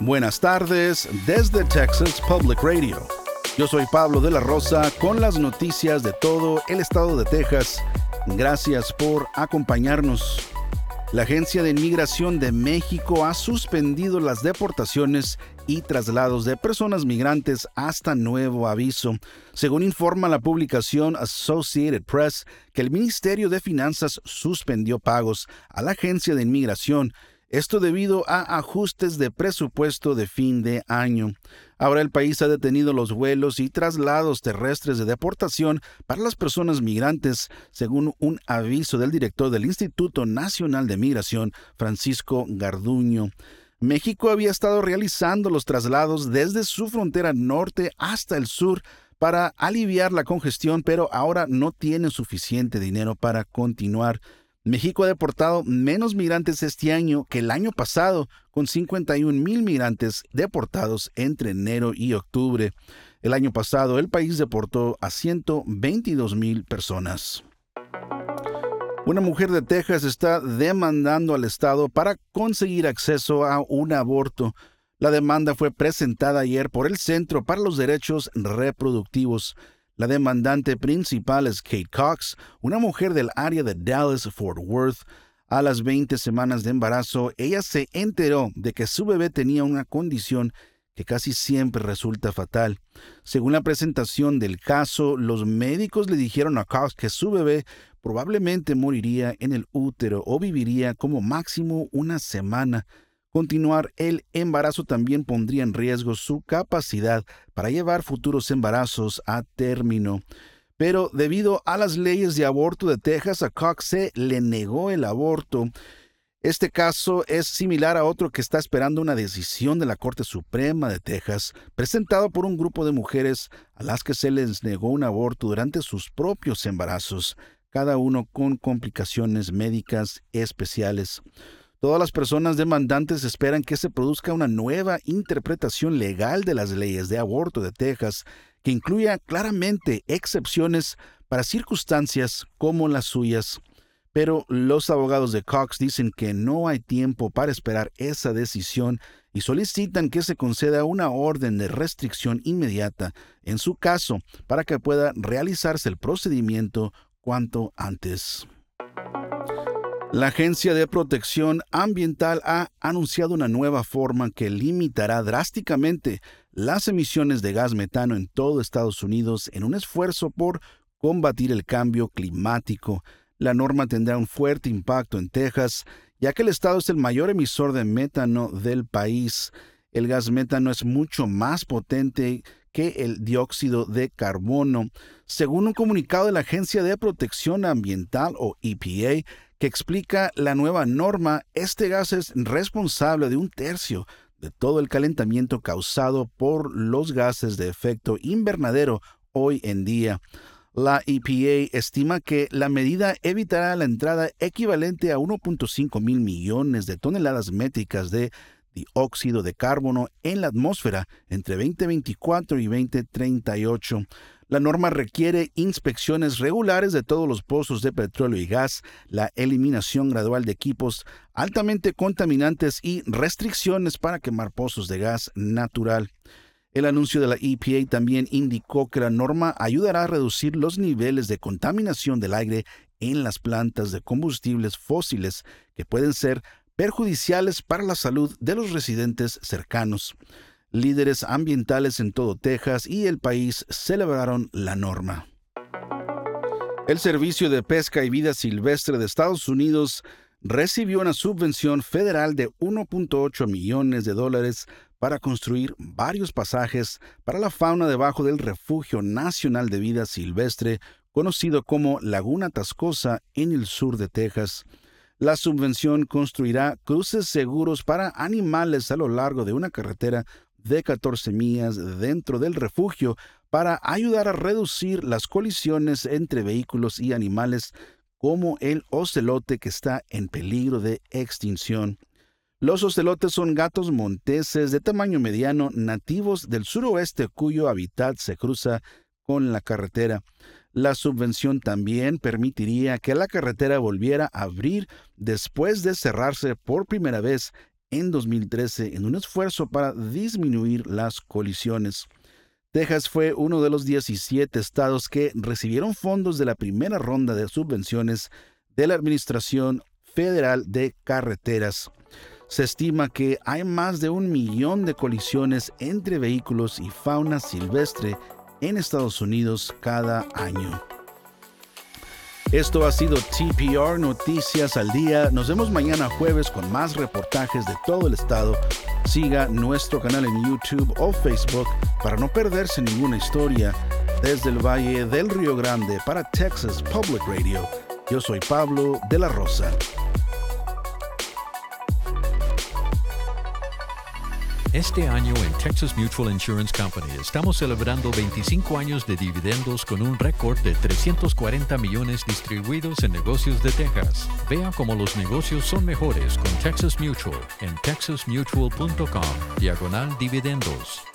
Buenas tardes desde Texas Public Radio. Yo soy Pablo de la Rosa con las noticias de todo el estado de Texas. Gracias por acompañarnos. La Agencia de Inmigración de México ha suspendido las deportaciones y traslados de personas migrantes hasta nuevo aviso, según informa la publicación Associated Press, que el Ministerio de Finanzas suspendió pagos a la Agencia de Inmigración esto debido a ajustes de presupuesto de fin de año. Ahora el país ha detenido los vuelos y traslados terrestres de deportación para las personas migrantes, según un aviso del director del Instituto Nacional de Migración, Francisco Garduño. México había estado realizando los traslados desde su frontera norte hasta el sur para aliviar la congestión, pero ahora no tiene suficiente dinero para continuar. México ha deportado menos migrantes este año que el año pasado, con 51 mil migrantes deportados entre enero y octubre. El año pasado el país deportó a 122 mil personas. Una mujer de Texas está demandando al Estado para conseguir acceso a un aborto. La demanda fue presentada ayer por el Centro para los Derechos Reproductivos. La demandante principal es Kate Cox, una mujer del área de Dallas-Fort Worth. A las 20 semanas de embarazo, ella se enteró de que su bebé tenía una condición que casi siempre resulta fatal. Según la presentación del caso, los médicos le dijeron a Cox que su bebé probablemente moriría en el útero o viviría como máximo una semana. Continuar el embarazo también pondría en riesgo su capacidad para llevar futuros embarazos a término. Pero debido a las leyes de aborto de Texas, a Cox se le negó el aborto. Este caso es similar a otro que está esperando una decisión de la Corte Suprema de Texas, presentado por un grupo de mujeres a las que se les negó un aborto durante sus propios embarazos, cada uno con complicaciones médicas especiales. Todas las personas demandantes esperan que se produzca una nueva interpretación legal de las leyes de aborto de Texas que incluya claramente excepciones para circunstancias como las suyas. Pero los abogados de Cox dicen que no hay tiempo para esperar esa decisión y solicitan que se conceda una orden de restricción inmediata en su caso para que pueda realizarse el procedimiento cuanto antes. La Agencia de Protección Ambiental ha anunciado una nueva forma que limitará drásticamente las emisiones de gas metano en todo Estados Unidos en un esfuerzo por combatir el cambio climático. La norma tendrá un fuerte impacto en Texas, ya que el estado es el mayor emisor de metano del país. El gas metano es mucho más potente que el dióxido de carbono. Según un comunicado de la Agencia de Protección Ambiental o EPA, que explica la nueva norma, este gas es responsable de un tercio de todo el calentamiento causado por los gases de efecto invernadero hoy en día. La EPA estima que la medida evitará la entrada equivalente a 1.5 mil millones de toneladas métricas de dióxido de carbono en la atmósfera entre 2024 y 2038. La norma requiere inspecciones regulares de todos los pozos de petróleo y gas, la eliminación gradual de equipos altamente contaminantes y restricciones para quemar pozos de gas natural. El anuncio de la EPA también indicó que la norma ayudará a reducir los niveles de contaminación del aire en las plantas de combustibles fósiles que pueden ser perjudiciales para la salud de los residentes cercanos. Líderes ambientales en todo Texas y el país celebraron la norma. El Servicio de Pesca y Vida Silvestre de Estados Unidos recibió una subvención federal de 1.8 millones de dólares para construir varios pasajes para la fauna debajo del Refugio Nacional de Vida Silvestre, conocido como Laguna Tascosa en el sur de Texas. La subvención construirá cruces seguros para animales a lo largo de una carretera de 14 millas dentro del refugio para ayudar a reducir las colisiones entre vehículos y animales como el ocelote que está en peligro de extinción. Los ocelotes son gatos monteses de tamaño mediano nativos del suroeste cuyo hábitat se cruza con la carretera. La subvención también permitiría que la carretera volviera a abrir después de cerrarse por primera vez en 2013 en un esfuerzo para disminuir las colisiones. Texas fue uno de los 17 estados que recibieron fondos de la primera ronda de subvenciones de la Administración Federal de Carreteras. Se estima que hay más de un millón de colisiones entre vehículos y fauna silvestre en Estados Unidos cada año. Esto ha sido TPR Noticias al Día. Nos vemos mañana jueves con más reportajes de todo el estado. Siga nuestro canal en YouTube o Facebook para no perderse ninguna historia desde el Valle del Río Grande para Texas Public Radio. Yo soy Pablo de la Rosa. Este año en Texas Mutual Insurance Company estamos celebrando 25 años de dividendos con un récord de 340 millones distribuidos en negocios de Texas. Vea cómo los negocios son mejores con Texas Mutual en texasmutual.com diagonal dividendos.